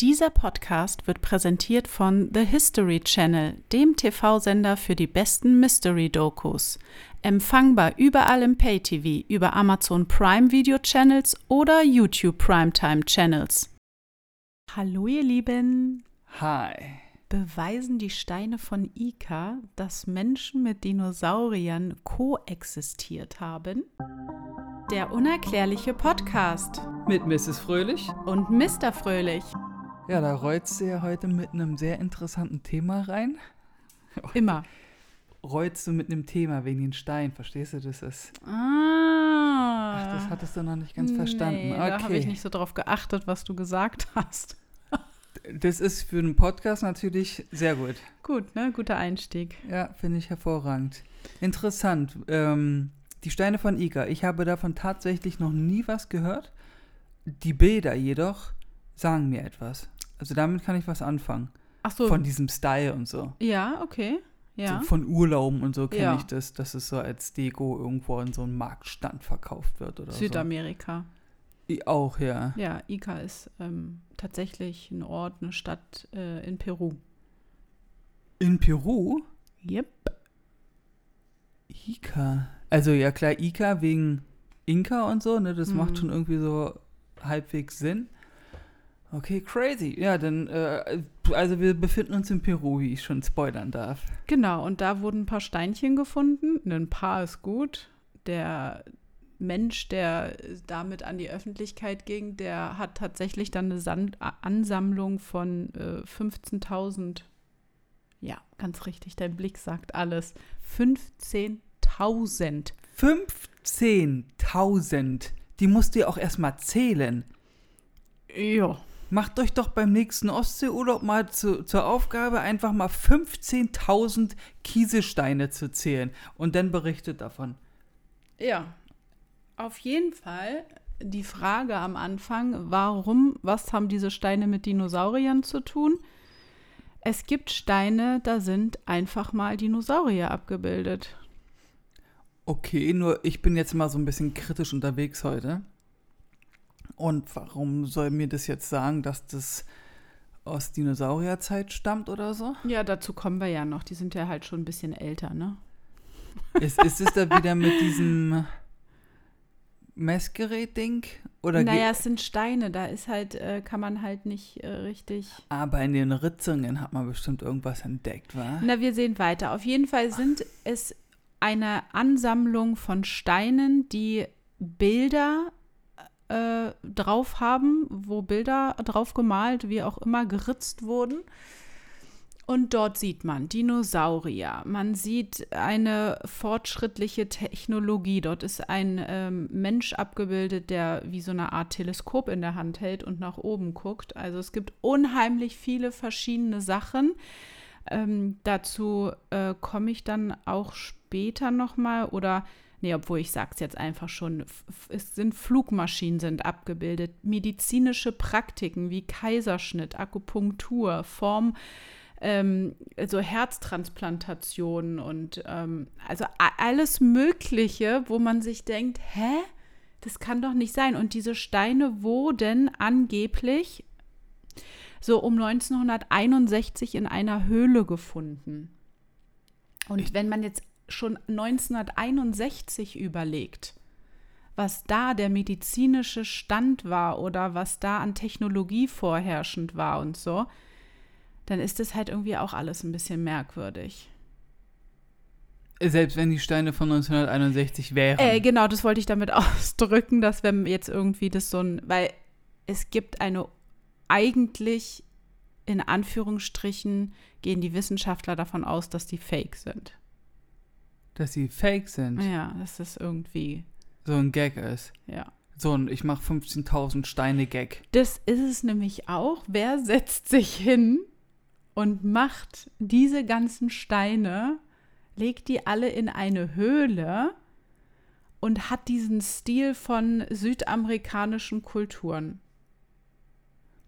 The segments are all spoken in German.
Dieser Podcast wird präsentiert von The History Channel, dem TV-Sender für die besten Mystery-Dokus. Empfangbar überall im Pay-TV, über Amazon Prime Video Channels oder YouTube Primetime Channels. Hallo ihr Lieben! Hi. Beweisen die Steine von Ica, dass Menschen mit Dinosauriern koexistiert haben? Der unerklärliche Podcast Mit Mrs. Fröhlich? und Mr. Fröhlich. Ja, da rollst du ja heute mit einem sehr interessanten Thema rein. Immer. Rollst du mit einem Thema wegen den Steinen, verstehst du? Das ist. Ah. Ach, das hattest du noch nicht ganz verstanden. Nee, okay. da habe ich nicht so drauf geachtet, was du gesagt hast. Das ist für einen Podcast natürlich sehr gut. Gut, ne? Guter Einstieg. Ja, finde ich hervorragend. Interessant. Ähm, die Steine von Ica. Ich habe davon tatsächlich noch nie was gehört. Die Bilder jedoch sagen mir etwas. Also damit kann ich was anfangen. Ach so. Von diesem Style und so. ja, okay. Ja. So von Urlauben und so kenne Ja. ich das, dass es so als Deko irgendwo in so einem Marktstand verkauft wird oder Südamerika. so. I- Auch, ja. Ja, Ica ist ähm, tatsächlich ein Ort, eine Stadt äh, in Peru. In Peru? Yep. Ica. Also ja klar, Ica wegen Inka und so, ne? Das Mhm. macht schon irgendwie so halbwegs Sinn. Okay, crazy. Ja, dann, äh, also wir befinden uns in Peru, wie ich schon spoilern darf. Genau, und da wurden ein paar Steinchen gefunden. Ein paar ist gut. Der Mensch, der damit an die Öffentlichkeit ging, der hat tatsächlich dann eine Sand Ansammlung von äh, 15.000. Ja, ganz richtig, dein Blick sagt alles. 15.000. 15.000. Die musst du ja auch erstmal zählen. Ja. Macht euch doch beim nächsten Ostseeurlaub mal zu, zur Aufgabe, einfach mal 15.000 Kieselsteine zu zählen und dann berichtet davon. Ja, auf jeden Fall die Frage am Anfang, warum, was haben diese Steine mit Dinosauriern zu tun? Es gibt Steine, da sind einfach mal Dinosaurier abgebildet. Okay, nur ich bin jetzt mal so ein bisschen kritisch unterwegs heute. Und warum soll mir das jetzt sagen, dass das aus Dinosaurierzeit stammt oder so? Ja, dazu kommen wir ja noch. Die sind ja halt schon ein bisschen älter, ne? Ist, ist es da wieder mit diesem Messgerät-Ding? Oder naja, es sind Steine, da ist halt, äh, kann man halt nicht äh, richtig. Aber in den Ritzungen hat man bestimmt irgendwas entdeckt, wa? Na, wir sehen weiter. Auf jeden Fall sind es eine Ansammlung von Steinen, die Bilder äh, drauf haben, wo Bilder drauf gemalt, wie auch immer, geritzt wurden. Und dort sieht man Dinosaurier, man sieht eine fortschrittliche Technologie. Dort ist ein ähm, Mensch abgebildet, der wie so eine Art Teleskop in der Hand hält und nach oben guckt. Also es gibt unheimlich viele verschiedene Sachen. Ähm, dazu äh, komme ich dann auch später nochmal oder, nee, obwohl ich sage es jetzt einfach schon, es sind Flugmaschinen sind abgebildet, medizinische Praktiken wie Kaiserschnitt, Akupunktur, Form, ähm, also Herztransplantationen und ähm, also alles Mögliche, wo man sich denkt, hä? Das kann doch nicht sein. Und diese Steine wurden angeblich so um 1961 in einer Höhle gefunden. Und wenn man jetzt schon 1961 überlegt, was da der medizinische Stand war oder was da an Technologie vorherrschend war und so, dann ist es halt irgendwie auch alles ein bisschen merkwürdig. Selbst wenn die Steine von 1961 wären. Äh, genau, das wollte ich damit ausdrücken, dass wenn jetzt irgendwie das so ein, weil es gibt eine eigentlich in Anführungsstrichen gehen die Wissenschaftler davon aus, dass die fake sind. Dass sie fake sind. Ja, dass das irgendwie, So ein Gag ist. ja. So ein Ich mach 15.000 Steine Gag. Das ist es nämlich auch. Wer setzt sich hin und macht diese ganzen Steine, legt die alle in eine Höhle und hat diesen Stil von südamerikanischen Kulturen?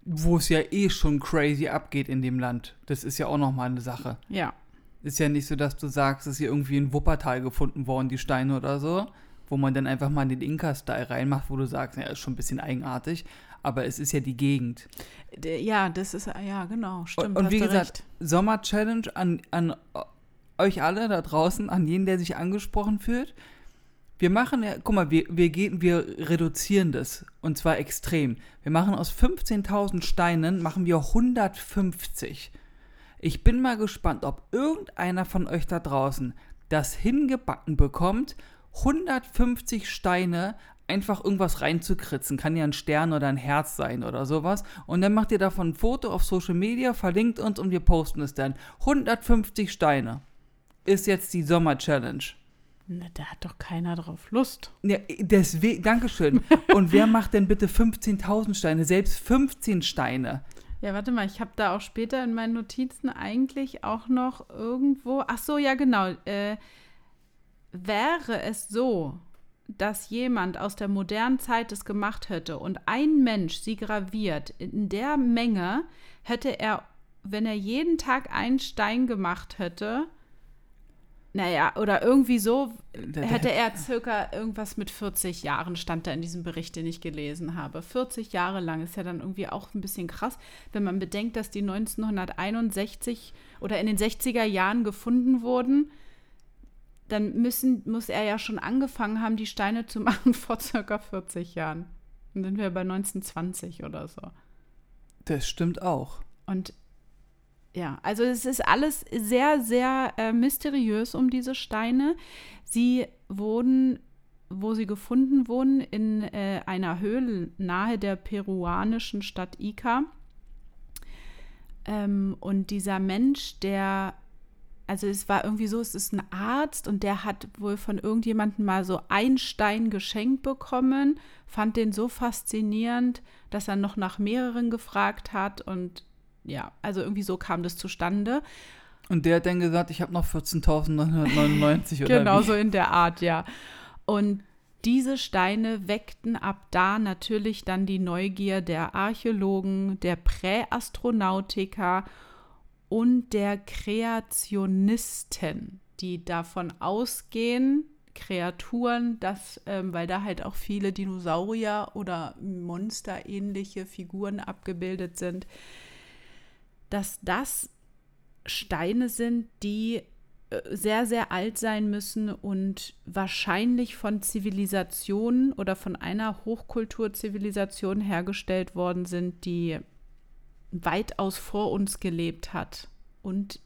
Wo es ja eh schon crazy abgeht in dem Land. Das ist ja auch nochmal eine Sache. Ja. Ist ja nicht so, dass du sagst, es ist hier irgendwie in Wuppertal gefunden worden, die Steine oder so. wo man dann einfach mal den Inka-Style reinmacht, wo du sagst, ja, ist schon ein bisschen eigenartig, aber es ist ja die Gegend. Ja, das ist, ja, genau, stimmt. Und, wie gesagt. Sommer-Challenge an, an euch alle da draußen, an jeden, der sich angesprochen fühlt. Wir machen ja, guck mal, wir, wir, gehen, wir reduzieren das und zwar extrem. Wir machen aus 15.000 Steinen, machen wir 150. Ich bin mal gespannt, ob irgendeiner von euch da draußen das hingebacken bekommt, 150 Steine einfach irgendwas reinzukritzen. Kann ja ein Stern oder ein Herz sein oder sowas. Und dann macht ihr davon ein Foto auf Social Media, verlinkt uns und wir posten es dann. 150 Steine ist jetzt die Sommer-Challenge. Na, da hat doch keiner drauf Lust. Ja, deswegen, Dankeschön. Und wer macht denn bitte 15.000 Steine? Selbst 15 Steine. Ja, warte mal, ich habe da auch später in meinen Notizen eigentlich auch noch irgendwo. Ach so, ja, genau. Äh, wäre es so, dass jemand aus der modernen Zeit es gemacht hätte und ein Mensch sie graviert, in der Menge hätte er, wenn er jeden Tag einen Stein gemacht hätte, naja, oder irgendwie so, hätte er circa irgendwas mit 40 Jahren, stand da in diesem Bericht, den ich gelesen habe. 40 Jahre lang ist ja dann irgendwie auch ein bisschen krass, wenn man bedenkt, dass die 1961 oder in den 60er Jahren gefunden wurden. Dann müssen, muss er ja schon angefangen haben, die Steine zu machen vor circa 40 Jahren. Dann sind wir bei 1920 oder so. Das stimmt auch. Und ja, also es ist alles sehr, sehr äh, mysteriös um diese Steine. Sie wurden, wo sie gefunden wurden, in äh, einer Höhle nahe der peruanischen Stadt Ica. Ähm, und dieser Mensch, der, also es war irgendwie so, es ist ein Arzt und der hat wohl von irgendjemandem mal so einen Stein geschenkt bekommen, fand den so faszinierend, dass er noch nach mehreren gefragt hat und ja, also irgendwie so kam das zustande. Und der hat dann gesagt, ich habe noch 14.999 oder Genau so in der Art, ja. Und diese Steine weckten ab da natürlich dann die Neugier der Archäologen, der Präastronautiker und der Kreationisten, die davon ausgehen, Kreaturen, dass, ähm, weil da halt auch viele Dinosaurier oder monsterähnliche Figuren abgebildet sind, dass das Steine sind, die äh, sehr, sehr alt sein müssen und wahrscheinlich von Zivilisationen oder von einer Hochkulturzivilisation hergestellt worden sind, die weitaus vor uns gelebt hat und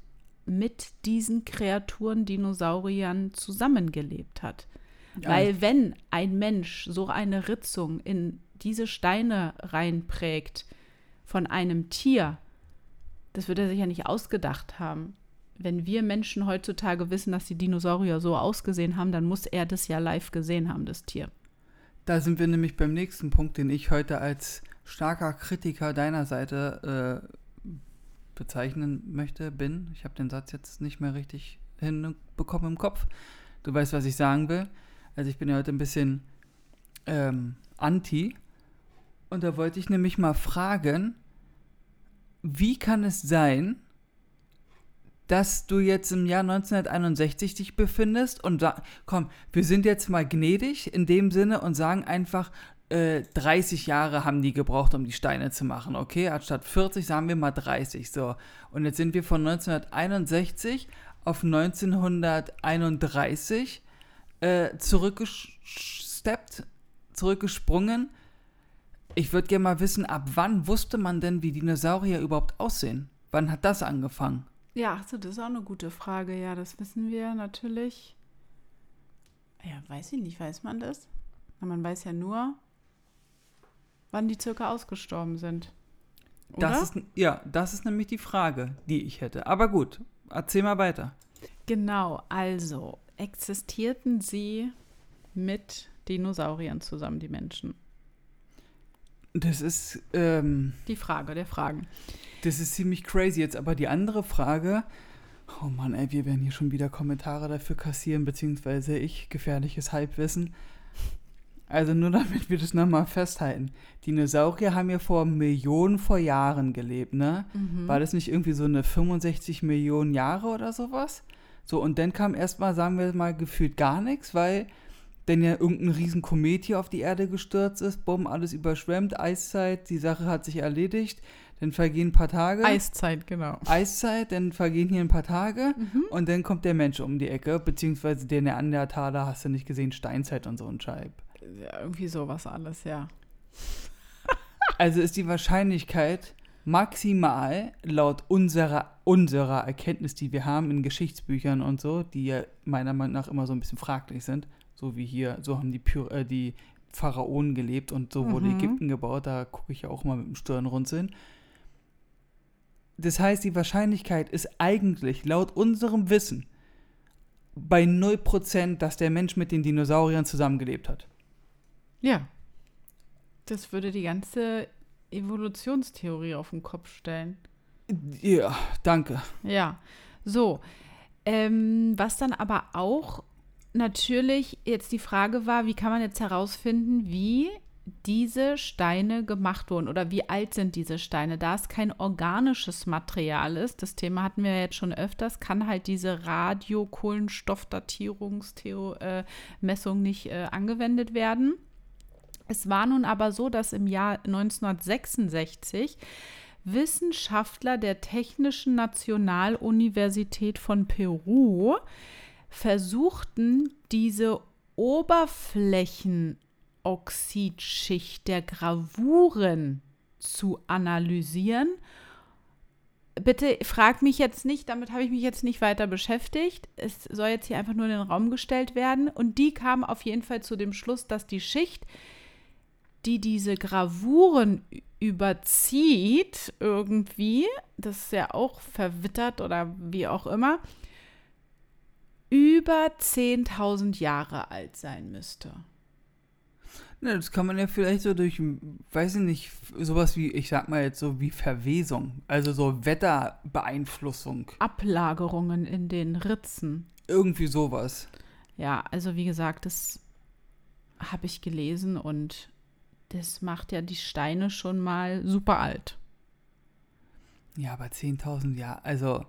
mit diesen Kreaturen, Dinosauriern zusammengelebt hat. Ja. Weil wenn ein Mensch so eine Ritzung in diese Steine reinprägt von einem Tier, das wird er sich ja nicht ausgedacht haben. Wenn wir Menschen heutzutage wissen, dass die Dinosaurier so ausgesehen haben, dann muss er das ja live gesehen haben, das Tier. Da sind wir nämlich beim nächsten Punkt, den ich heute als starker Kritiker deiner Seite äh, bezeichnen möchte, bin. Ich habe den Satz jetzt nicht mehr richtig hinbekommen im Kopf. Du weißt, was ich sagen will. Also ich bin ja heute ein bisschen ähm, anti. Und da wollte ich nämlich mal fragen, wie kann es sein, dass du jetzt im Jahr 1961 dich befindest und sag, komm, wir sind jetzt mal gnädig in dem Sinne und sagen einfach, äh, 30 Jahre haben die gebraucht, um die Steine zu machen, okay? Anstatt 40 sagen wir mal 30, so. Und jetzt sind wir von 1961 auf 1931 äh, zurückgesteppt, zurückgesprungen. Ich würde gerne mal wissen, ab wann wusste man denn, wie Dinosaurier überhaupt aussehen? Wann hat das angefangen? Ja, also das ist auch eine gute Frage. Ja, das wissen wir natürlich. Ja, weiß ich nicht, weiß man das? Man weiß ja nur, wann die circa ausgestorben sind. Oder? Das ist, ja, das ist nämlich die Frage, die ich hätte. Aber gut, erzähl mal weiter. Genau, also existierten sie mit Dinosauriern zusammen, die Menschen? Das ist, ähm, Die Frage der Fragen. das ist ziemlich crazy jetzt. Aber die andere Frage, oh Mann, ey, wir werden hier schon wieder Kommentare dafür kassieren, beziehungsweise ich, gefährliches Halbwissen. Also nur damit wir das nochmal festhalten. Dinosaurier haben ja vor Millionen vor Jahren gelebt, ne? War das nicht irgendwie so eine 65 Millionen Jahre oder sowas? So, und dann kam erstmal, sagen wir mal, gefühlt gar nichts, weil Denn ja irgendein riesen Komet hier auf die Erde gestürzt ist, bumm, alles überschwemmt, Eiszeit, die Sache hat sich erledigt. Dann vergehen ein paar Tage. Eiszeit, genau. Eiszeit, dann vergehen hier ein paar Tage und dann kommt der Mensch um die Ecke, beziehungsweise der Neandertaler, hast du nicht gesehen, Steinzeit und so ein Scheib. Ja, irgendwie sowas alles, ja. Also ist die Wahrscheinlichkeit maximal laut unserer, unserer Erkenntnis, die wir haben in Geschichtsbüchern und so, die ja meiner Meinung nach immer so ein bisschen fraglich sind, so wie hier, so haben die, Py äh, die Pharaonen gelebt und so wurde Mhm. Ägypten gebaut, da gucke ich ja auch mal mit dem Stirnrunzeln. Das heißt, die Wahrscheinlichkeit ist eigentlich laut unserem Wissen bei 0%, dass der Mensch mit den Dinosauriern zusammengelebt hat. Ja. Das würde die ganze Evolutionstheorie auf den Kopf stellen. Ja, danke. Ja, so. Ähm, was dann aber auch natürlich jetzt die Frage war, wie kann man jetzt herausfinden, wie diese Steine gemacht wurden oder wie alt sind diese Steine? Da es kein organisches Material ist, das Thema hatten wir ja jetzt schon öfters, kann halt diese Radiokohlenstoffdatierungsmessung nicht äh, angewendet werden. Es war nun aber so, dass im Jahr 1966 Wissenschaftler der Technischen Nationaluniversität von Peru versuchten, diese Oberflächenoxidschicht der Gravuren zu analysieren. Bitte frag mich jetzt nicht, damit habe ich mich jetzt nicht weiter beschäftigt. Es soll jetzt hier einfach nur in den Raum gestellt werden. Und die kamen auf jeden Fall zu dem Schluss, dass die Schicht, die diese Gravuren überzieht irgendwie, das ist ja auch verwittert oder wie auch immer, über 10.000 Jahre alt sein müsste. Na, das kann man ja vielleicht so durch, weiß ich nicht, sowas wie, ich sag mal jetzt so wie Verwesung, also so Wetterbeeinflussung, Ablagerungen in den Ritzen. irgendwie sowas. Ja, also wie gesagt, das habe ich gelesen und das macht ja die Steine schon mal super alt. Ja, aber 10.000 Jahre, also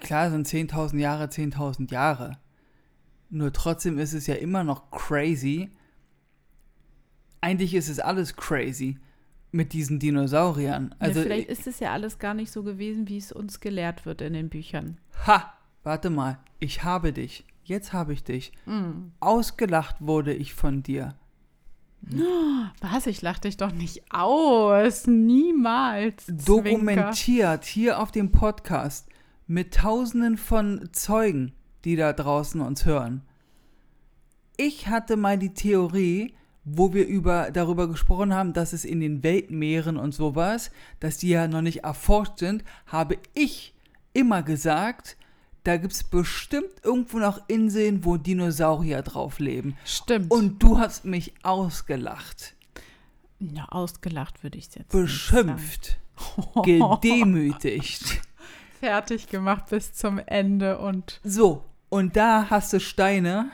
klar sind 10.000 Jahre 10.000 Jahre. Nur trotzdem ist es ja immer noch crazy. Eigentlich ist es alles crazy mit diesen Dinosauriern. Also, ja, vielleicht ist es ja alles gar nicht so gewesen, wie es uns gelehrt wird in den Büchern. ha, warte mal, ich habe dich. Jetzt habe ich dich. Mm. Ausgelacht wurde ich von dir. Was? Ich lach dich doch nicht aus. Niemals. Zwinker. dokumentiert hier auf dem Podcast mit tausenden von Zeugen, die da draußen uns hören. Ich hatte mal die Theorie, wo wir über, darüber gesprochen haben, dass es in den Weltmeeren und sowas, dass die ja noch nicht erforscht sind, habe ich immer gesagt, da gibt es bestimmt irgendwo noch Inseln, wo Dinosaurier drauf leben. Stimmt. Und du hast mich ausgelacht, ja, ausgelacht würde ich es jetzt. beschimpft, gedemütigt. Fertig gemacht bis zum Ende und So, und da hast du Steine,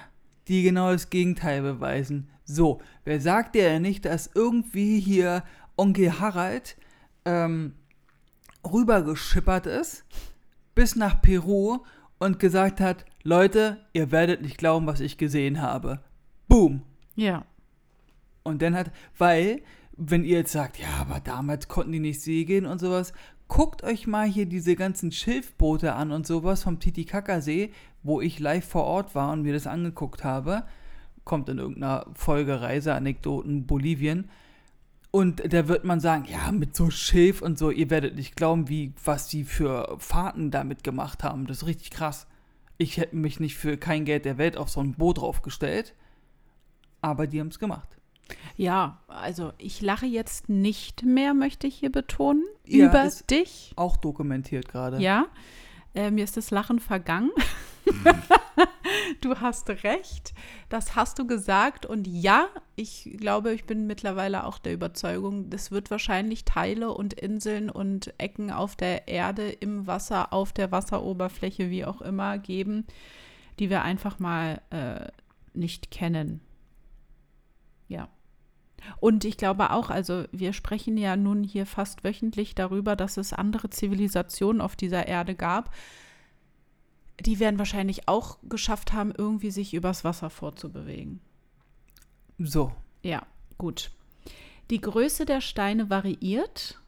die genau das Gegenteil beweisen. So, wer sagt dir denn nicht, dass irgendwie hier Onkel Harald ähm, rübergeschippert ist bis nach Peru und gesagt hat, Leute, ihr werdet nicht glauben, was ich gesehen habe. Boom. ja. Und dann hat, weil, wenn ihr jetzt sagt, ja, aber damals konnten die nicht segeln und sowas, guckt euch mal hier diese ganzen Schilfboote an und sowas vom Titicacasee, wo ich live vor Ort war und mir das angeguckt habe. Kommt in irgendeiner Folge Reiseanekdoten Bolivien. Und da wird man sagen, ja, mit so Schilf und so, ihr werdet nicht glauben, wie, was die für Fahrten damit gemacht haben. Das ist richtig krass. Ich hätte mich nicht für kein Geld der Welt auf so ein Boot draufgestellt. Aber die haben es gemacht. Ja, also ich lache jetzt nicht mehr, möchte ich hier betonen, Ja, über dich. Auch dokumentiert gerade. Ja, äh, mir ist das Lachen vergangen. du hast recht, das hast du gesagt. Und ja, ich glaube, ich bin mittlerweile auch der Überzeugung, es wird wahrscheinlich Teile und Inseln und Ecken auf der Erde, im Wasser, auf der Wasseroberfläche, wie auch immer, geben, die wir einfach mal äh, nicht kennen. Ja. Und ich glaube auch, also wir sprechen ja nun hier fast wöchentlich darüber, dass es andere Zivilisationen auf dieser Erde gab. die werden wahrscheinlich auch geschafft haben, irgendwie sich übers Wasser vorzubewegen. So. Ja, gut. Die Größe der Steine variiert.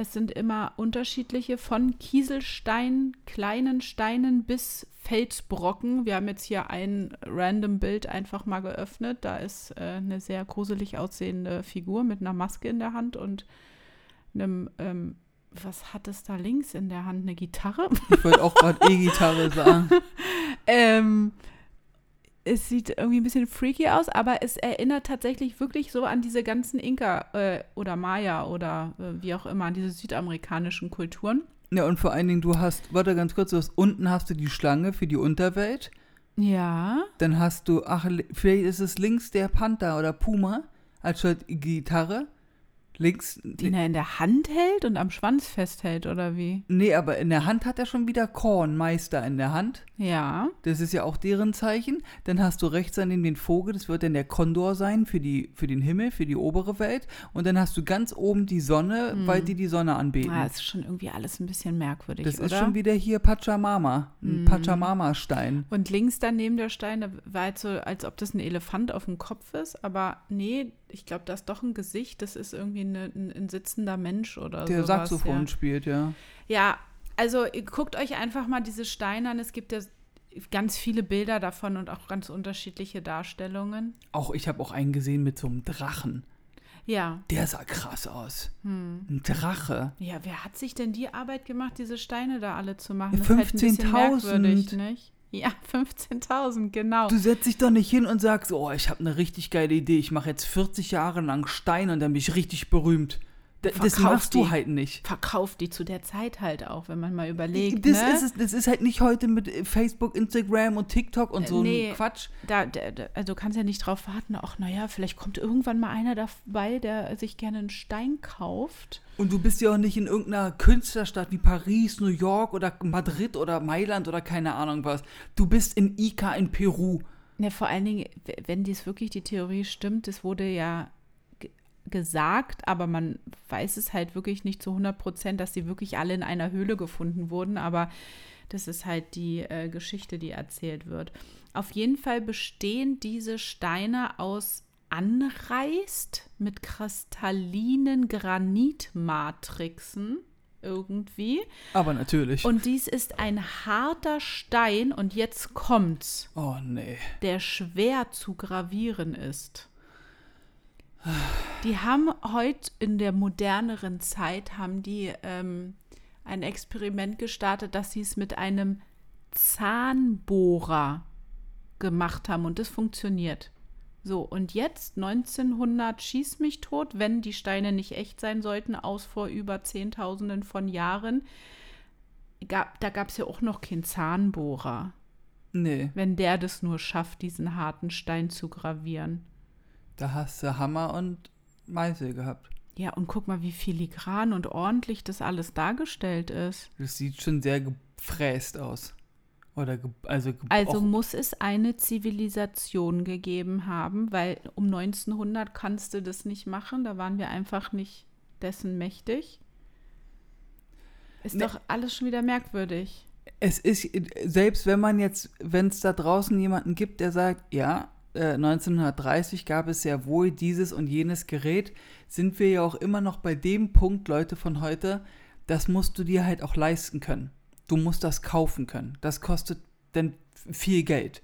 Es sind immer unterschiedliche von Kieselstein, kleinen Steinen bis Felsbrocken. Wir haben jetzt hier ein random Bild einfach mal geöffnet. Da ist äh, eine sehr gruselig aussehende Figur mit einer Maske in der Hand und einem, ähm, was hat es da links in der Hand? Eine Gitarre? Ich wollte auch gerade E-Gitarre sagen. ähm, es sieht irgendwie ein bisschen freaky aus, aber es erinnert tatsächlich wirklich so an diese ganzen Inka äh, oder Maya oder äh, wie auch immer, an diese südamerikanischen Kulturen. Ja, und vor allen Dingen, du hast, warte ganz kurz, du hast, unten hast du die Schlange für die Unterwelt. Ja. Dann hast du, ach, vielleicht ist es links der Panther oder Puma als Gitarre. Links. Den er in der Hand hält und am Schwanz festhält, oder wie? Nee, aber in der Hand hat er schon wieder Kornmeister in der Hand. Ja. Das ist ja auch deren Zeichen. Dann hast du rechts daneben den Vogel, das wird dann der Kondor sein für, die, für den Himmel, für die obere Welt. Und dann hast du ganz oben die Sonne, Hm. weil die die Sonne anbeten. Ah, das ist schon irgendwie alles ein bisschen merkwürdig, das oder? ist schon wieder hier Pachamama, ein Mhm. Pachamama-Stein. Und links daneben der Stein, da war jetzt so, als ob das ein Elefant auf dem Kopf ist, aber nee, ich glaube, das ist doch ein Gesicht, das ist irgendwie eine, ein, ein sitzender Mensch oder Der sowas, Saxophon Ja. spielt, ja. ja, also guckt euch einfach mal diese Steine an, es gibt ja ganz viele Bilder davon und auch ganz unterschiedliche Darstellungen. Auch ich habe auch einen gesehen mit so einem Drachen. Ja, Der sah krass aus. hm. Ein Drache. ja, wer hat sich denn die Arbeit gemacht, diese Steine da alle zu machen? Das ist halt ein bisschen 15.000. merkwürdig, nicht? Ja, 15.000, genau. Du setzt dich doch nicht hin und sagst, oh, ich habe eine richtig geile Idee. Ich mache jetzt 40 Jahre lang Stein und dann bin ich richtig berühmt. Das Verkauf machst du die. halt nicht. verkauft die zu der Zeit halt auch, wenn man mal überlegt. Das, ne? ist das ist halt nicht heute mit Facebook, Instagram und TikTok und Äh, so nee. ein Quatsch. da, da, also du kannst ja nicht drauf warten, ach naja, vielleicht kommt irgendwann mal einer dabei, der sich gerne einen Stein kauft. Und du bist ja auch nicht in irgendeiner Künstlerstadt wie Paris, New York oder Madrid oder Mailand oder keine Ahnung was. Du bist in Ica in Peru. Ja, vor allen Dingen, wenn dies wirklich die Theorie stimmt, es wurde ja gesagt, aber man weiß es halt wirklich nicht zu 100 Prozent, dass sie wirklich alle in einer Höhle gefunden wurden, aber das ist halt die äh, Geschichte, die erzählt wird. Auf jeden Fall bestehen diese Steine aus anreißt mit kristallinen Granitmatrixen irgendwie. Aber natürlich. Und dies ist ein harter Stein und jetzt kommt's oh nee. der schwer zu gravieren ist. Die haben heute in der moderneren Zeit haben die ähm, ein Experiment gestartet, dass sie es mit einem Zahnbohrer gemacht haben und das funktioniert. So, und jetzt 1900 schieß mich tot, wenn die Steine nicht echt sein sollten, aus vor über Zehntausenden von Jahren. Gab, da gab es ja auch noch keinen Zahnbohrer Nee. wenn der das nur schafft, diesen harten Stein zu gravieren. Da hast du Hammer und Meißel gehabt. Ja, und guck mal, wie filigran und ordentlich das alles dargestellt ist. Das sieht schon sehr gefräst aus. Oder ge also, ge Also muss es eine Zivilisation gegeben haben, weil um 1900 kannst du das nicht machen. Da waren wir einfach nicht dessen mächtig. Ist Ne. doch alles schon wieder merkwürdig. es ist, selbst wenn man jetzt, wenn es da draußen jemanden gibt, der sagt, ja, äh, 1930 gab es sehr wohl dieses und jenes Gerät, sind wir ja auch immer noch bei dem Punkt, Leute von heute, das musst du dir halt auch leisten können. Du musst das kaufen können. Das kostet dann viel Geld.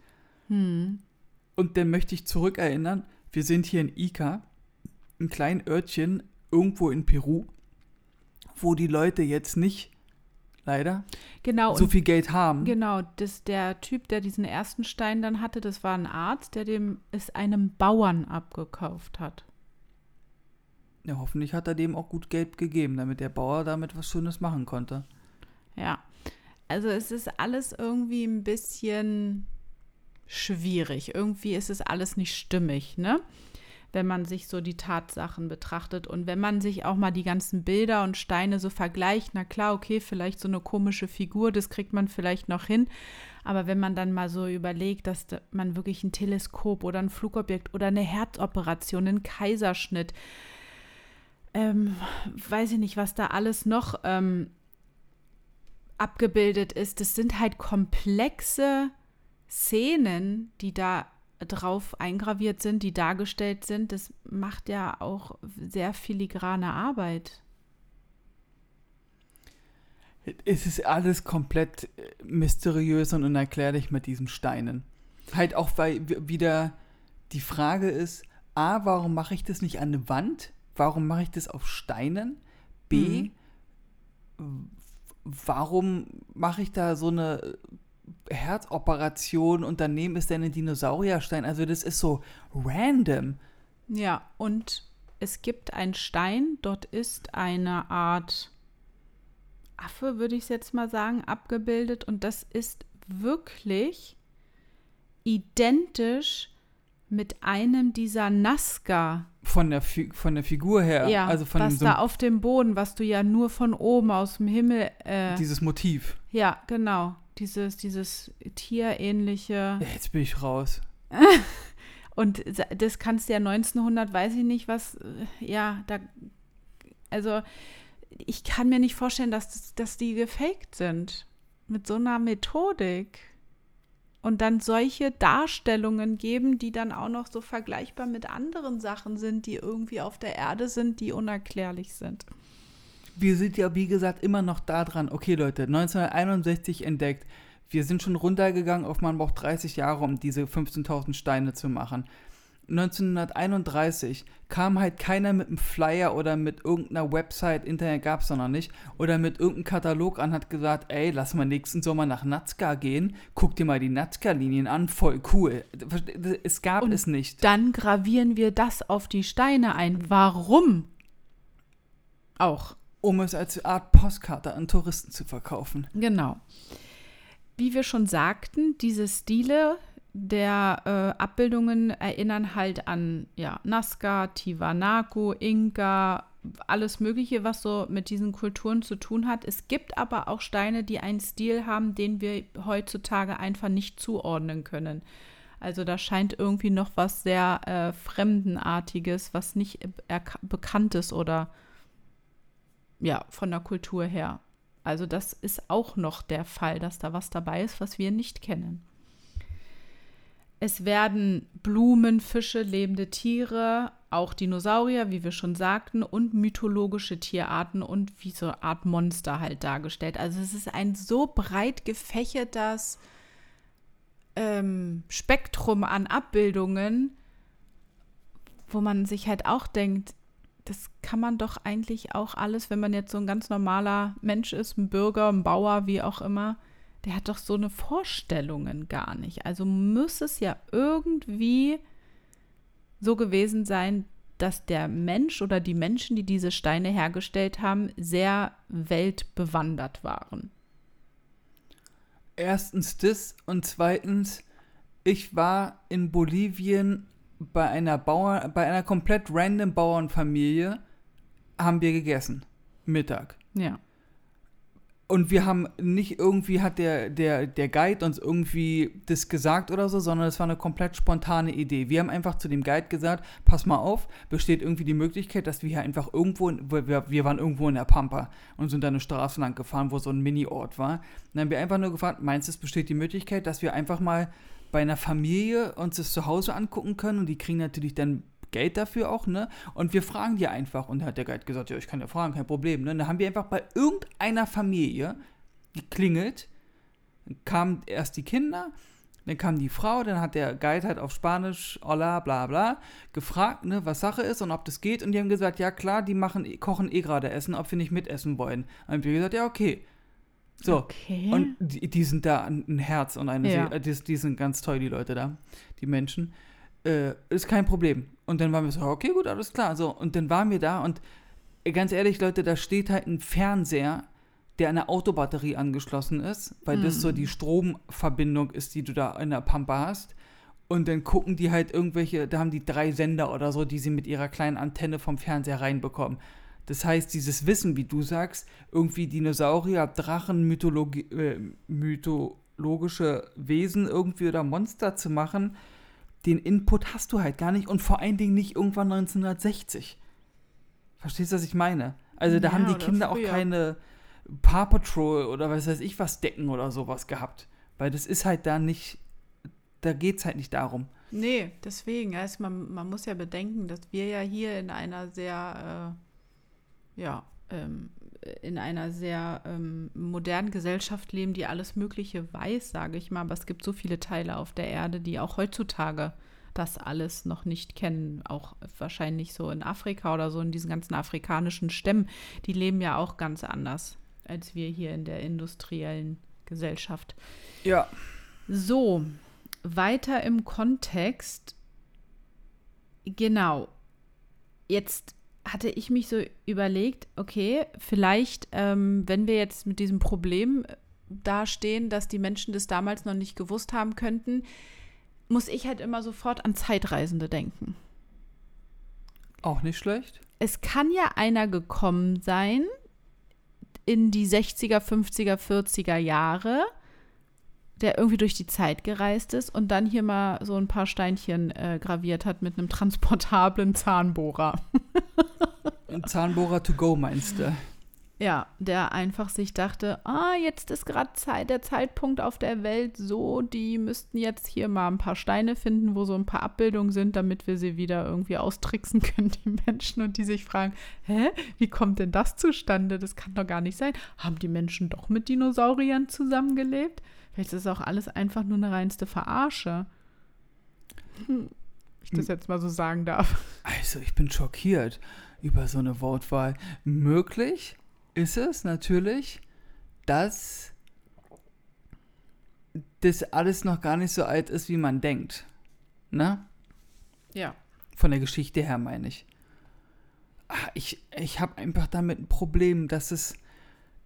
Hm. Und dann möchte ich zurückerinnern, wir sind hier in Ica, ein kleines Örtchen irgendwo in Peru, wo die Leute jetzt nicht, leider, Genau, so viel Geld haben. Genau, das, der Typ, der diesen ersten Stein dann hatte, das war ein Arzt, der dem es einem Bauern abgekauft hat. Ja, hoffentlich hat er dem auch gut Geld gegeben, damit der Bauer damit was Schönes machen konnte. Ja, also es ist alles irgendwie ein bisschen schwierig. Irgendwie ist es alles nicht stimmig, ne? Wenn man sich so die Tatsachen betrachtet und wenn man sich auch mal die ganzen Bilder und Steine so vergleicht, na klar, okay, vielleicht so eine komische Figur, das kriegt man vielleicht noch hin. Aber wenn man dann mal so überlegt, dass da- man wirklich ein Teleskop oder ein Flugobjekt oder eine Herzoperation, einen Kaiserschnitt, ähm, weiß ich nicht, was da alles noch ähm, abgebildet ist. Das sind halt komplexe Szenen, die da drauf eingraviert sind, die dargestellt sind. Das macht ja auch sehr filigrane Arbeit. Es ist alles komplett äh, mysteriös und unerklärlich mit diesen Steinen. Halt auch, weil wieder die Frage ist, A, warum mache ich das nicht an eine Wand? Warum mache ich das auf Steinen? B, mhm. warum mache ich da so eine Herzoperation und daneben ist dann ein Dinosaurierstein? Also das ist so random. Ja, und es gibt einen Stein, dort ist eine Art Affe, würde ich es jetzt mal sagen, abgebildet und das ist wirklich identisch mit einem dieser Nazca. Von der, von der Figur her. Ja, also von was so da auf dem Boden, was du ja nur von oben aus dem Himmel. Äh, dieses Motiv. Ja, genau. Dieses, dieses tierähnliche. Jetzt bin ich raus. Und das kannst du ja 1900, weiß ich nicht, was. Äh, ja, da. Also, ich kann mir nicht vorstellen, dass, dass die gefaked sind. Mit so einer Methodik und dann solche Darstellungen geben, die dann auch noch so vergleichbar mit anderen Sachen sind, die irgendwie auf der Erde sind, die unerklärlich sind. Wir sind ja, wie gesagt, immer noch da dran. Okay, Leute, 1961 entdeckt. Wir sind schon runtergegangen auf man braucht 30 Jahre, um diese 15.000 Steine zu machen. 1931 kam halt keiner mit einem Flyer oder mit irgendeiner Website, Internet gab es noch nicht, oder mit irgendeinem Katalog an, hat gesagt, ey, lass mal nächsten Sommer nach Nazca gehen, guck dir mal die Nazca-Linien an, voll cool. Es gab Und es nicht. Dann gravieren wir das auf die Steine ein. Warum? Auch. Um es als Art Postkarte an Touristen zu verkaufen. Genau. Wie wir schon sagten, diese Stile der äh, Abbildungen erinnern halt an ja, Nazca, Tiwanaku, Inka, alles Mögliche, was so mit diesen Kulturen zu tun hat. Es gibt aber auch Steine, die einen Stil haben, den wir heutzutage einfach nicht zuordnen können. Also da scheint irgendwie noch was sehr äh, Fremdenartiges, was nicht äh, bekannt ist oder ja, von der Kultur her. Also das ist auch noch der Fall, dass da was dabei ist, was wir nicht kennen. Es werden Blumen, Fische, lebende Tiere, auch Dinosaurier, wie wir schon sagten, und mythologische Tierarten und wie so eine Art Monster halt dargestellt. Also es ist ein so breit gefächertes ähm, Spektrum an Abbildungen, wo man sich halt auch denkt, das kann man doch eigentlich auch alles, wenn man jetzt so ein ganz normaler Mensch ist, ein Bürger, ein Bauer, wie auch immer, der hat doch so eine Vorstellungen gar nicht. Also muss es ja irgendwie so gewesen sein, dass der Mensch oder die Menschen, die diese Steine hergestellt haben, sehr weltbewandert waren. Erstens das und zweitens, ich war in Bolivien bei einer Bauer, bei einer komplett random Bauernfamilie, haben wir gegessen. Mittag. Ja. Und wir haben nicht irgendwie, hat der, der, der Guide uns irgendwie das gesagt oder so, sondern es war eine komplett spontane Idee. Wir haben einfach zu dem Guide gesagt, pass mal auf, besteht irgendwie die Möglichkeit, dass wir hier einfach irgendwo, wir, wir waren irgendwo in der Pampa und sind da eine Straße lang gefahren, wo so ein Mini-Ort war. Und dann haben wir einfach nur gefragt, meinst du, es besteht die Möglichkeit, dass wir einfach mal bei einer Familie uns das zu Hause angucken können und die kriegen natürlich dann Geld dafür auch, ne? Und wir fragen die einfach. Und da hat der Guide gesagt, ja, ich kann ja fragen, kein Problem, ne? Und dann haben wir einfach bei irgendeiner Familie geklingelt. Dann kamen erst die Kinder, dann kam die Frau, dann hat der Guide halt auf Spanisch, hola, bla bla, gefragt, ne, was Sache ist und ob das geht. Und die haben gesagt, ja klar, die machen, kochen eh gerade Essen, ob wir nicht mitessen wollen. Und haben wir gesagt, ja, okay. So. Okay. Und die, die, sind da ein Herz und eine ja. die, die, sind ganz toll, die Leute da, die Menschen. Äh, ist kein Problem. Und dann waren wir so, okay, gut, alles klar. So, und dann waren wir da und äh, ganz ehrlich, Leute, da steht halt ein Fernseher, der an eine Autobatterie angeschlossen ist, weil mm. das so hm. die Stromverbindung ist, die du da in der Pampa hast. Und dann gucken die halt irgendwelche, da haben die drei Sender oder so, die sie mit ihrer kleinen Antenne vom Fernseher reinbekommen. Das heißt, dieses Wissen, wie du sagst, irgendwie Dinosaurier, Drachen, Mythologi äh, mythologische Wesen irgendwie oder Monster zu machen, den Input hast du halt gar nicht und vor allen Dingen nicht irgendwann 1960. Verstehst du, was ich meine? Also da ja, haben die Kinder früher. auch keine Paw Patrol oder was weiß ich was Decken oder sowas gehabt. Weil das ist halt da nicht, da geht es halt nicht darum. Nee, deswegen. Also man, man muss ja bedenken, dass wir ja hier in einer sehr, äh, ja, ähm, in einer sehr ähm, modernen Gesellschaft leben, die alles Mögliche weiß, sage ich mal. Aber es gibt so viele Teile auf der Erde, die auch heutzutage das alles noch nicht kennen. Auch wahrscheinlich so in Afrika oder so, in diesen ganzen afrikanischen Stämmen. Die leben ja auch ganz anders als wir hier in der industriellen Gesellschaft. Ja. So, weiter im Kontext. Genau. Jetzt hatte ich mich so überlegt, okay, vielleicht, ähm, wenn wir jetzt mit diesem Problem dastehen, dass die Menschen das damals noch nicht gewusst haben könnten, muss ich halt immer sofort an Zeitreisende denken. Auch nicht schlecht. Es kann ja einer gekommen sein in die 60er, 50er, 40er Jahre, der irgendwie durch die Zeit gereist ist und dann hier mal so ein paar Steinchen äh, graviert hat mit einem transportablen Zahnbohrer. Ein Zahnbohrer to go, meinst du? Ja, der einfach sich dachte, ah, jetzt ist gerade Zeit, der Zeitpunkt auf der Welt so, die müssten jetzt hier mal ein paar Steine finden, wo so ein paar Abbildungen sind, damit wir sie wieder irgendwie austricksen können, die Menschen. Und die sich fragen, hä, wie kommt denn das zustande? Das kann doch gar nicht sein. Haben die Menschen doch mit Dinosauriern zusammengelebt? Vielleicht ist das auch alles einfach nur eine reinste Verarsche. Hm, ich das jetzt mal so sagen darf. Also, ich bin schockiert über so eine Wortwahl. Möglich ist es natürlich, dass das alles noch gar nicht so alt ist, wie man denkt. Ne? Ja. Von der Geschichte her meine ich. Ah, ich ich habe einfach damit ein Problem, dass es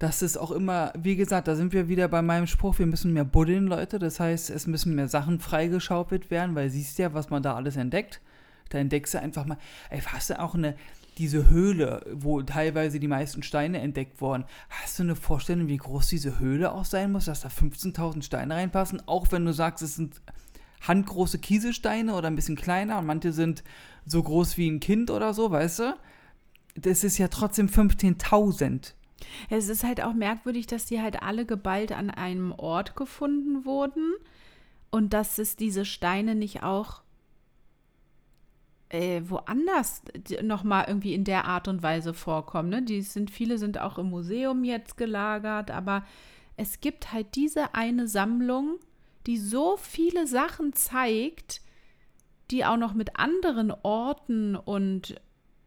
dass es auch immer, wie gesagt, da sind wir wieder bei meinem Spruch, wir müssen mehr buddeln, Leute. Das heißt, es müssen mehr Sachen freigeschaufelt werden, weil siehst ja, was man da alles entdeckt. Da entdeckst du einfach mal, ey, hast du auch eine, diese Höhle, wo teilweise die meisten Steine entdeckt wurden. Hast du eine Vorstellung, wie groß diese Höhle auch sein muss, dass da 15.000 Steine reinpassen? Auch wenn du sagst, es sind handgroße Kieselsteine oder ein bisschen kleiner und manche sind so groß wie ein Kind oder so, weißt du? Das ist ja trotzdem 15.000 es ist halt auch merkwürdig, dass die halt alle geballt an einem Ort gefunden wurden und dass es diese Steine nicht auch äh, woanders nochmal irgendwie in der Art und Weise vorkommen. Ne? Die sind, viele sind auch im Museum jetzt gelagert, aber es gibt halt diese eine Sammlung, die so viele Sachen zeigt, die auch noch mit anderen Orten und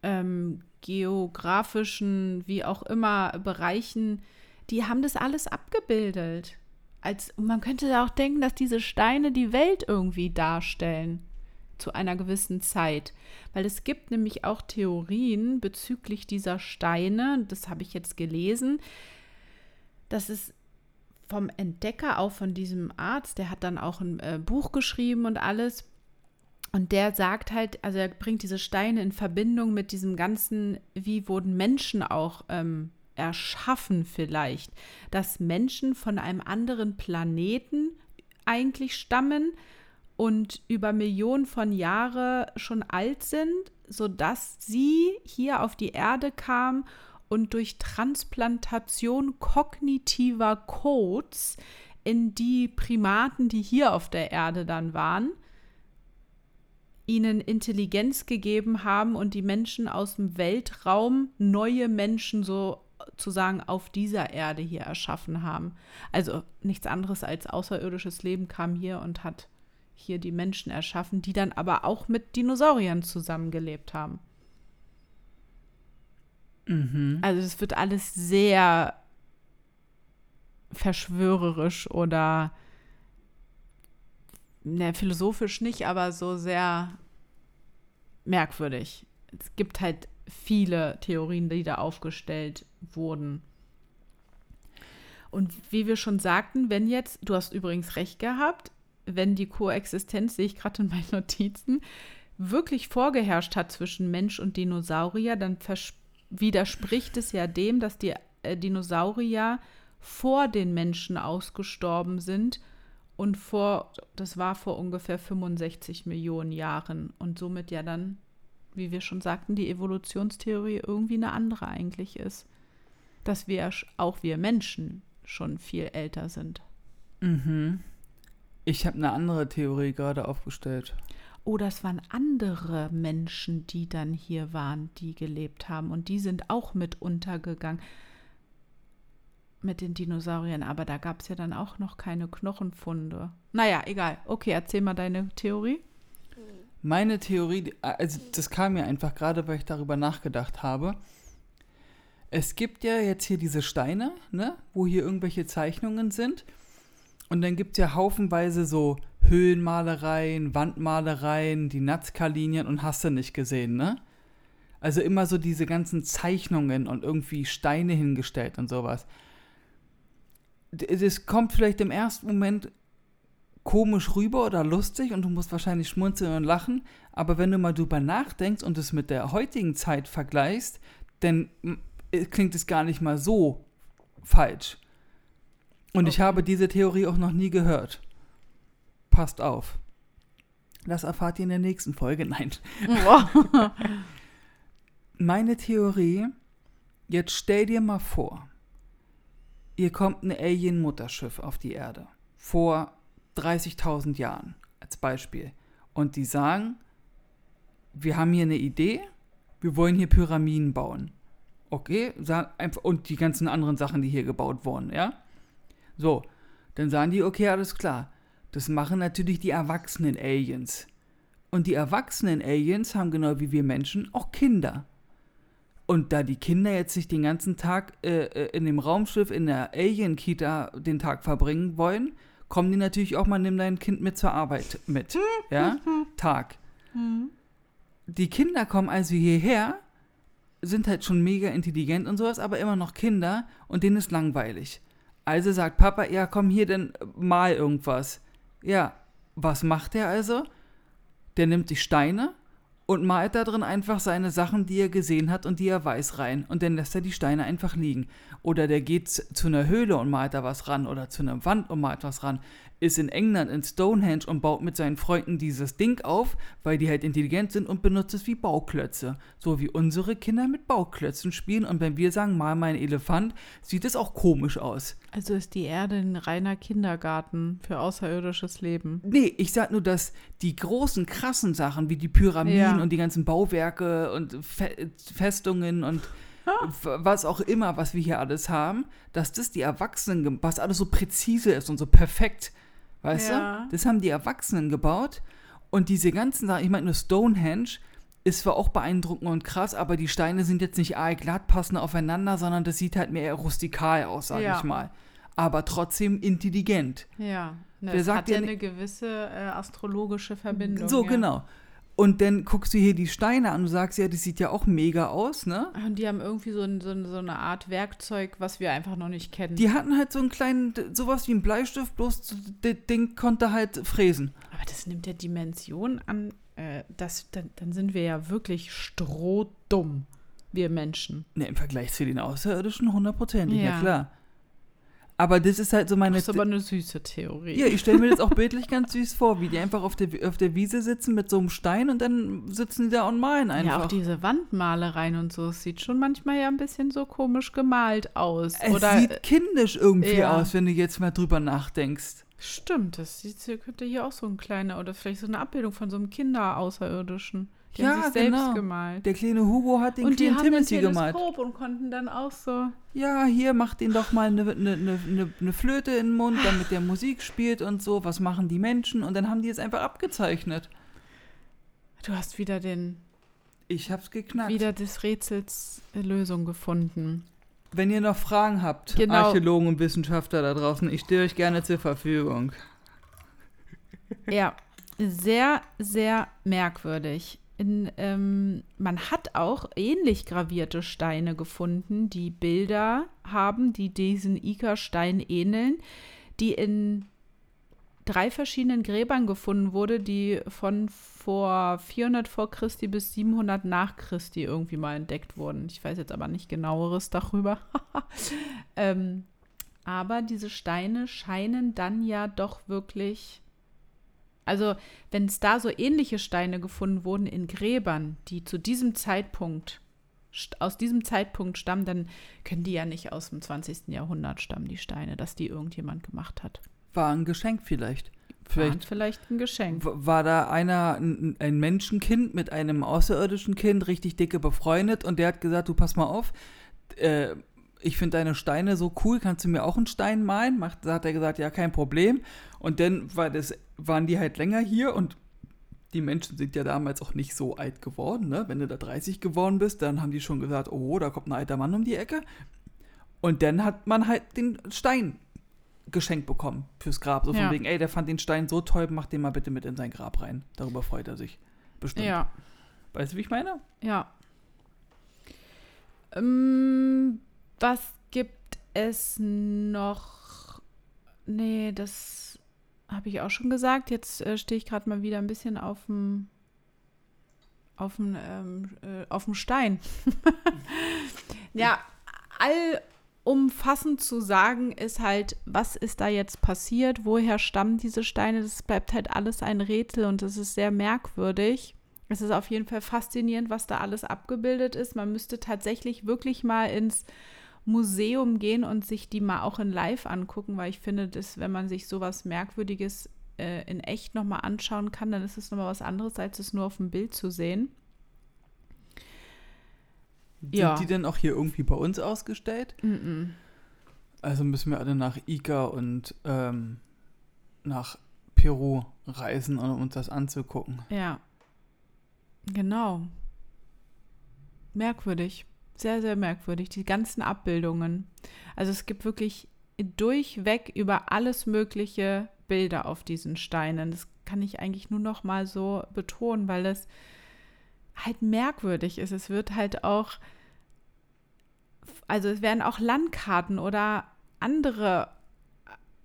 ähm, geografischen, wie auch immer, Bereichen, die haben das alles abgebildet. Als, man könnte auch denken, dass diese Steine die Welt irgendwie darstellen zu einer gewissen Zeit. Weil es gibt nämlich auch Theorien bezüglich dieser Steine, das habe ich jetzt gelesen, dass es vom Entdecker, auch von diesem Arzt, der hat dann auch ein äh, Buch geschrieben und alles, und der sagt halt, also er bringt diese Steine in Verbindung mit diesem ganzen, wie wurden Menschen auch ähm, erschaffen vielleicht, dass Menschen von einem anderen Planeten eigentlich stammen und über Millionen von Jahren schon alt sind, sodass sie hier auf die Erde kamen und durch Transplantation kognitiver Codes in die Primaten, die hier auf der Erde dann waren, ihnen Intelligenz gegeben haben und die Menschen aus dem Weltraum neue Menschen sozusagen auf dieser Erde hier erschaffen haben. Also nichts anderes als außerirdisches Leben kam hier und hat hier die Menschen erschaffen, die dann aber auch mit Dinosauriern zusammengelebt haben. Mhm. Also es wird alles sehr verschwörerisch oder ne, philosophisch nicht, aber so sehr merkwürdig. Es gibt halt viele Theorien, die da aufgestellt wurden. Und wie wir schon sagten, wenn jetzt, du hast übrigens recht gehabt, wenn die Koexistenz, sehe ich gerade in meinen Notizen, wirklich vorgeherrscht hat zwischen Mensch und Dinosaurier, dann widerspricht es ja dem, dass die äh, Dinosaurier vor den Menschen ausgestorben sind und vor, das war vor ungefähr 65 Millionen Jahren und somit ja dann, wie wir schon sagten, die Evolutionstheorie irgendwie eine andere eigentlich ist. dass wir auch wir Menschen schon viel älter sind. Mhm. Ich habe eine andere Theorie gerade aufgestellt. Oh, das waren andere Menschen, die dann hier waren, die gelebt haben. Und die sind auch mit untergegangen mit den Dinosauriern. Aber da gab es ja dann auch noch keine Knochenfunde. Naja, egal. Okay, erzähl mal deine Theorie. Meine Theorie, die- also das kam mir einfach gerade, weil ich darüber nachgedacht habe. Es gibt ja jetzt hier diese Steine, ne, wo hier irgendwelche Zeichnungen sind. Und dann gibt es ja haufenweise so Höhlenmalereien, Wandmalereien, die Nazca-Linien und hast du nicht gesehen, ne? Also immer so diese ganzen Zeichnungen und irgendwie Steine hingestellt und sowas. Das kommt vielleicht im ersten Moment komisch rüber oder lustig und du musst wahrscheinlich schmunzeln und lachen, aber wenn du mal drüber nachdenkst und es mit der heutigen Zeit vergleichst, dann klingt es gar nicht mal so falsch. Und ich Okay. habe diese Theorie auch noch nie gehört. Passt auf. Das erfahrt ihr in der nächsten Folge. Nein. Meine Theorie, jetzt stell dir mal vor, ihr kommt ein Alien-Mutterschiff auf die Erde. Vor 30.000 Jahren als Beispiel. Und die sagen, wir haben hier eine Idee, wir wollen hier Pyramiden bauen. Okay, und die ganzen anderen Sachen, die hier gebaut wurden, ja? So, dann sagen die, okay, alles klar. Das machen natürlich die erwachsenen Aliens. Und die erwachsenen Aliens haben genau wie wir Menschen auch Kinder. Und da die Kinder jetzt nicht den ganzen Tag äh, äh, in dem Raumschiff in der Alien-Kita den Tag verbringen wollen, kommen die natürlich auch mal, nimm dein Kind mit zur Arbeit mit. Ja? Tag. Die Kinder kommen also hierher, sind halt schon mega intelligent und sowas, aber immer noch Kinder und denen ist langweilig. Also sagt Papa, ja, komm hier denn mal irgendwas. Ja, was macht er also? Der nimmt die Steine und malt da drin einfach seine Sachen, die er gesehen hat und die er weiß rein. Und dann lässt er die Steine einfach liegen. Oder der geht zu einer Höhle und malt da was ran oder zu einer Wand und malt was ran. Ist in England in Stonehenge und baut mit seinen Freunden dieses Ding auf, weil die halt intelligent sind und benutzt es wie Bauklötze. So wie unsere Kinder mit Bauklötzen spielen. Und wenn wir sagen, mal mein Elefant, sieht es auch komisch aus. Also ist die Erde ein reiner Kindergarten für außerirdisches Leben. Nee, ich sag nur, dass die großen, krassen Sachen wie die Pyramiden Ja. Und die ganzen Bauwerke und Fe Festungen und was auch immer, was wir hier alles haben, dass das die Erwachsenen, was alles so präzise ist und so perfekt, weißt Ja. du? Das haben die Erwachsenen gebaut und diese ganzen Sachen, ich meine nur Stonehenge, ist zwar auch beeindruckend und krass, aber die Steine sind jetzt nicht aalglatt, passen aufeinander, sondern das sieht halt mehr rustikal aus, sag Ja. ich mal. Aber trotzdem intelligent. Ja, ne, Wer sagt hat ja eine gewisse äh, astrologische Verbindung. So, ja. genau. Und dann guckst du hier die Steine an und sagst, ja, das sieht ja auch mega aus, ne? Und die haben irgendwie so, ein, so, ein, so eine Art Werkzeug, was wir einfach noch nicht kennen. Die hatten halt so einen kleinen, sowas wie ein Bleistift, bloß das Ding konnte halt fräsen. Aber das nimmt ja Dimension an. Äh, das, dann, dann sind wir ja wirklich strohdumm, wir Menschen. Ne, im Vergleich zu den Außerirdischen hundertprozentig, ja. Ja. klar. Aber das ist halt so meine... Das ist aber eine süße Theorie. ja, ich stelle mir das auch bildlich ganz süß vor, wie die einfach auf der, auf der Wiese sitzen mit so einem Stein und dann sitzen die da und malen einfach. Ja, auch diese Wandmalereien und so, es sieht schon manchmal ja ein bisschen so komisch gemalt aus. es Oder sieht kindisch irgendwie ja. aus, wenn du jetzt mal drüber nachdenkst. stimmt, das sieht, könnte hier auch so ein kleiner oder vielleicht so eine Abbildung von so einem Kinder-Außerirdischen. Die Ja, haben sich selbst genau. gemalt. Der kleine Hugo hat den und die kleinen Timothy gemalt. Und konnten dann auch so. Ja, hier macht ihn doch mal eine, eine, eine- eine Flöte in den Mund, damit der Musik spielt und so. Was machen die Menschen? Und dann haben die es einfach abgezeichnet. Du hast wieder den, Ich hab's geknackt. wieder des Rätsels äh, Lösung gefunden. Wenn ihr noch Fragen habt, Genau. Archäologen und Wissenschaftler da draußen, ich stehe euch gerne zur Verfügung. Ja, sehr, sehr merkwürdig. In, ähm, man hat auch ähnlich gravierte Steine gefunden, die Bilder haben, die diesen Ika-Stein ähneln, die in drei verschiedenen Gräbern gefunden wurde, die von vor 400 vor Christi bis 700 nach Christi irgendwie mal entdeckt wurden. Ich weiß jetzt aber nicht genaueres darüber. ähm, aber diese Steine scheinen dann ja doch wirklich also, wenn es da so ähnliche Steine gefunden wurden in Gräbern, die zu diesem Zeitpunkt aus diesem Zeitpunkt stammen, dann können die ja nicht aus dem 20. Jahrhundert stammen, die Steine, dass die irgendjemand gemacht hat. War ein Geschenk vielleicht. Vielleicht, Vielleicht ein Geschenk. war da einer, ein, ein Menschenkind mit einem außerirdischen Kind, richtig dicke befreundet und der hat gesagt, du pass mal auf, äh, ich finde deine Steine so cool, kannst du mir auch einen Stein malen? Macht, da hat er gesagt, ja, kein Problem. Und dann war das, waren die halt länger hier und die Menschen sind ja damals auch nicht so alt geworden, ne? Wenn du da 30 geworden bist, dann haben die schon gesagt, oh, da kommt ein alter Mann um die Ecke. Und dann hat man halt den Stein geschenkt bekommen fürs Grab. So von Ja. wegen, ey, der fand den Stein so toll, mach den mal bitte mit in sein Grab rein. Darüber freut er sich. Bestimmt. Ja, Weißt du, wie ich meine? ja. Ähm, was gibt es noch? Nee, das habe ich auch schon gesagt. Jetzt äh, stehe ich gerade mal wieder ein bisschen auf dem auf dem ähm, äh, auf dem Stein. ja, allumfassend zu sagen ist halt, was ist da jetzt passiert? Woher stammen diese Steine? Das bleibt halt alles ein Rätsel und das ist sehr merkwürdig. Es ist auf jeden Fall faszinierend, was da alles abgebildet ist. Man müsste tatsächlich wirklich mal ins Museum gehen und sich die mal auch in Live angucken, weil ich finde, dass wenn man sich sowas Merkwürdiges äh, in echt nochmal anschauen kann, dann ist es nochmal was anderes, als es nur auf dem Bild zu sehen. Ja. Sind die denn auch hier irgendwie bei uns ausgestellt? Mm Also müssen wir alle nach Ica und ähm, nach Peru reisen, um uns das anzugucken. Ja. Genau. Merkwürdig. Sehr, sehr merkwürdig. Die ganzen Abbildungen. Also es gibt wirklich durchweg über alles mögliche Bilder auf diesen Steinen. Das kann ich eigentlich nur noch mal so betonen, weil es halt merkwürdig ist. Es wird halt auch, also es werden auch Landkarten oder andere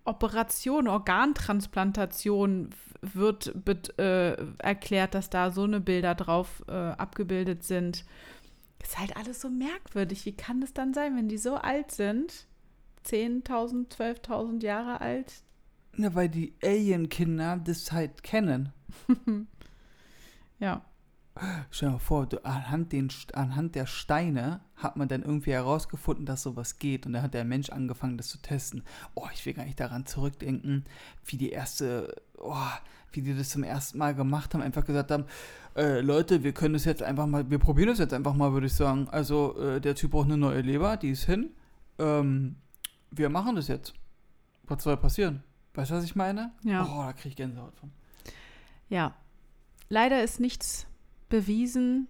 Operationen, Organtransplantation wird äh, erklärt, dass da so eine Bilder drauf äh, abgebildet sind. Ist halt alles so merkwürdig. Wie kann das dann sein, wenn die so alt sind? 10.000, 12.000 Jahre alt? Na, weil die Alien-Kinder das halt kennen. Ja. Stell dir mal vor, du, anhand, den, anhand der Steine hat man dann irgendwie herausgefunden, dass sowas geht. Und dann hat der Mensch angefangen, das zu testen. Oh, ich will gar nicht daran zurückdenken, wie die erste, oh, wie die das zum ersten Mal gemacht haben. Einfach gesagt haben, äh, Leute, wir können das jetzt einfach mal, wir probieren das jetzt einfach mal, würde ich sagen. Also, äh, der Typ braucht eine neue Leber, die ist hin. Ähm, wir machen das jetzt. Was soll passieren? Weißt du, was ich meine? Ja. Oh, da kriege ich Gänsehaut von. Ja. Leider ist nichts bewiesen,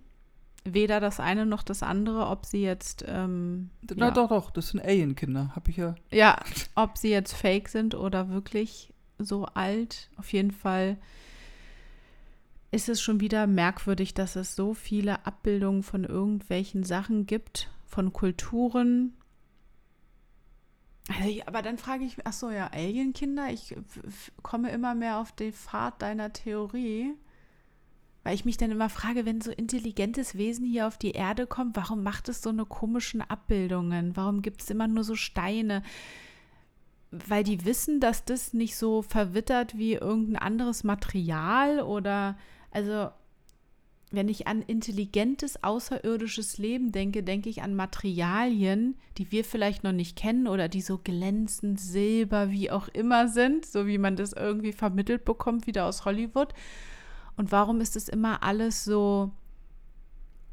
weder das eine noch das andere, ob sie jetzt, ähm, Na ja, doch, doch, das sind Alien-Kinder. Hab ich ja ja, ob sie jetzt fake sind oder wirklich so alt. Auf jeden Fall ist es schon wieder merkwürdig, dass es so viele Abbildungen von irgendwelchen Sachen gibt, von Kulturen. Also, ich- aber dann frage ich ach so, ja, Alienkinder, ich komme immer mehr auf den Pfad deiner Theorie. Weil ich mich dann immer frage, wenn so intelligentes Wesen hier auf die Erde kommt, warum macht es so eine komischen Abbildungen? Warum gibt es immer nur so Steine? Weil die wissen, dass das nicht so verwittert wie irgendein anderes Material oder also wenn ich an intelligentes außerirdisches Leben denke, denke ich an Materialien, die wir vielleicht noch nicht kennen oder die so glänzend silber wie auch immer sind, so wie man das irgendwie vermittelt bekommt wieder aus Hollywood. Und warum ist es immer alles so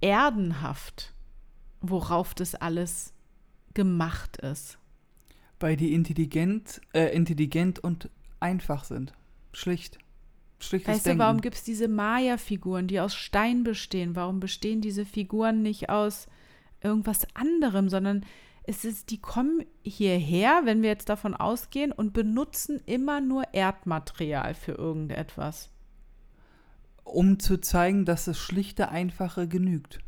erdenhaft, worauf das alles gemacht ist? Weil die intelligent, äh, intelligent und einfach sind. Schlicht. Schlichtes Weißt du, Denken. warum gibt es diese Maya-Figuren, die aus Stein bestehen? Warum bestehen diese Figuren nicht aus irgendwas anderem, sondern es ist, die kommen hierher, wenn wir jetzt davon ausgehen, und benutzen immer nur Erdmaterial für irgendetwas. um zu zeigen, dass das schlichte, einfache genügt.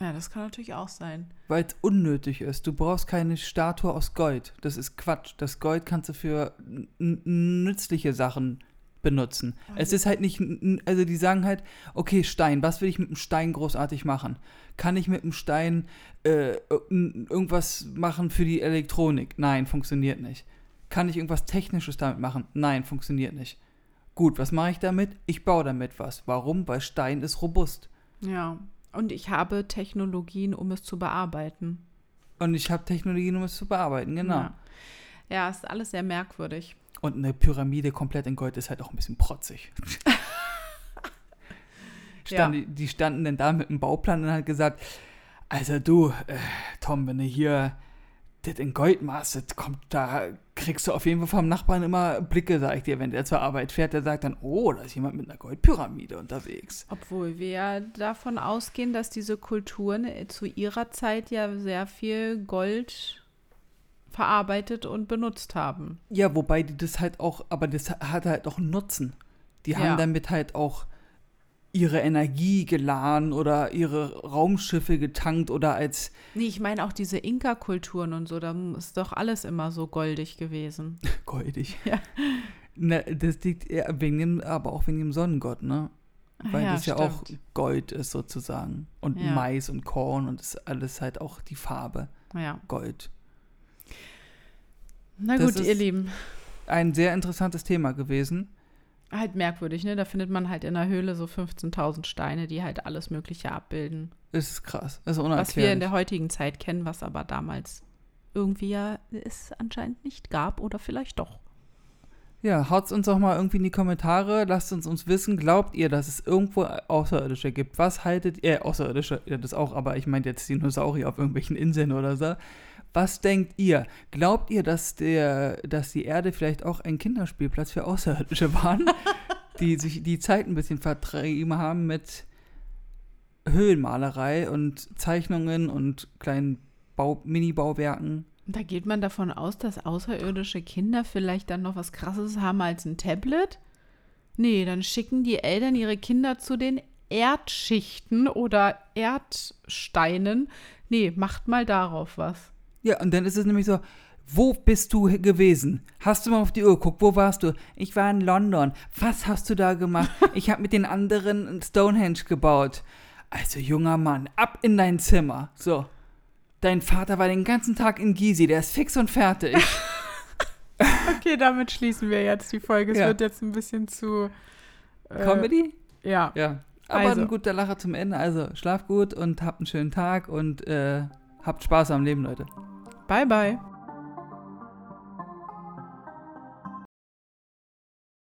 Ja, das kann natürlich auch sein. Weil es unnötig ist. Du brauchst keine Statue aus Gold. Das ist Quatsch. Das Gold kannst du für nützliche Sachen benutzen. Es ist halt nicht, also die sagen halt, okay, Stein, was will ich mit dem Stein großartig machen? Kann ich mit dem Stein äh, irgendwas machen für die Elektronik? Nein, funktioniert nicht. Kann ich irgendwas Technisches damit machen? Nein, funktioniert nicht. Gut, was mache ich damit? Ich baue damit was. Warum? Weil Stein ist robust. Ja. Und ich habe Technologien, um es zu bearbeiten. Und ich habe Technologien, um es zu bearbeiten, genau. Ja. ja, ist alles sehr merkwürdig. Und eine Pyramide komplett in Gold ist halt auch ein bisschen protzig. Stand, Ja. die, die standen dann da mit dem Bauplan und hat gesagt, also du, äh, Tom, wenn du hier das in Gold das kommt, da kriegst du auf jeden Fall vom Nachbarn immer Blicke, sag ich dir, wenn der zur Arbeit fährt, der sagt dann, oh, da ist jemand mit einer Goldpyramide unterwegs. Obwohl wir ja davon ausgehen, dass diese Kulturen äh, zu ihrer Zeit ja sehr viel Gold verarbeitet und benutzt haben. Ja, wobei die das halt auch, aber das hat halt auch einen Nutzen. Die Ja. haben damit halt auch ihre Energie geladen oder ihre Raumschiffe getankt oder als Nee, ich meine auch diese Inka-Kulturen und so, da ist doch alles immer so goldig gewesen. goldig. Ja. Ne, das liegt eher wegen dem, aber auch wegen dem Sonnengott, ne? Weil ja, das ja auch stimmt. Gold ist sozusagen. Und Ja. Mais und Korn und das ist alles halt auch die Farbe Ja. Gold. Na Das gut, ihr Lieben. Ein sehr interessantes Thema gewesen. Halt merkwürdig, ne? Da findet man halt in der Höhle so 15.000 Steine, die halt alles Mögliche abbilden. Es ist krass. Es ist Was wir in unerklärlich. der heutigen Zeit kennen, was aber damals irgendwie ja es anscheinend nicht gab oder vielleicht doch. Ja, haut's uns doch mal irgendwie in die Kommentare. Lasst uns uns wissen, glaubt ihr, dass es irgendwo Außerirdische gibt? Was haltet ihr, Außerirdische, ja, das auch, aber ich meine jetzt Dinosaurier auf irgendwelchen Inseln oder so. Was denkt ihr? Glaubt ihr, dass, der, dass die Erde vielleicht auch ein Kinderspielplatz für Außerirdische waren, die sich die Zeit ein bisschen vertrieben haben mit Höhlenmalerei und Zeichnungen und kleinen Bau Mini-Bauwerken? Da geht man davon aus, dass außerirdische Kinder vielleicht dann noch was Krasses haben als ein Tablet? Nee, dann schicken die Eltern ihre Kinder zu den Erdschichten oder Erdsteinen. Nee, macht mal darauf was. Ja, und dann ist es nämlich so, wo bist du gewesen? Hast du mal auf die Uhr geguckt? Wo warst du? Ich war in London. Was hast du da gemacht? Ich habe mit den anderen Stonehenge gebaut. Also, junger Mann, ab in dein Zimmer. So. Dein Vater war den ganzen Tag in Gizi, der ist fix und fertig. Okay, damit schließen wir jetzt die Folge. Es Ja. wird jetzt ein bisschen zu. äh, Comedy? Ja. Ja. Aber Also. ein guter Lacher zum Ende. Also, schlaf gut und habt einen schönen Tag und äh, habt Spaß am Leben, Leute. Bye, bye.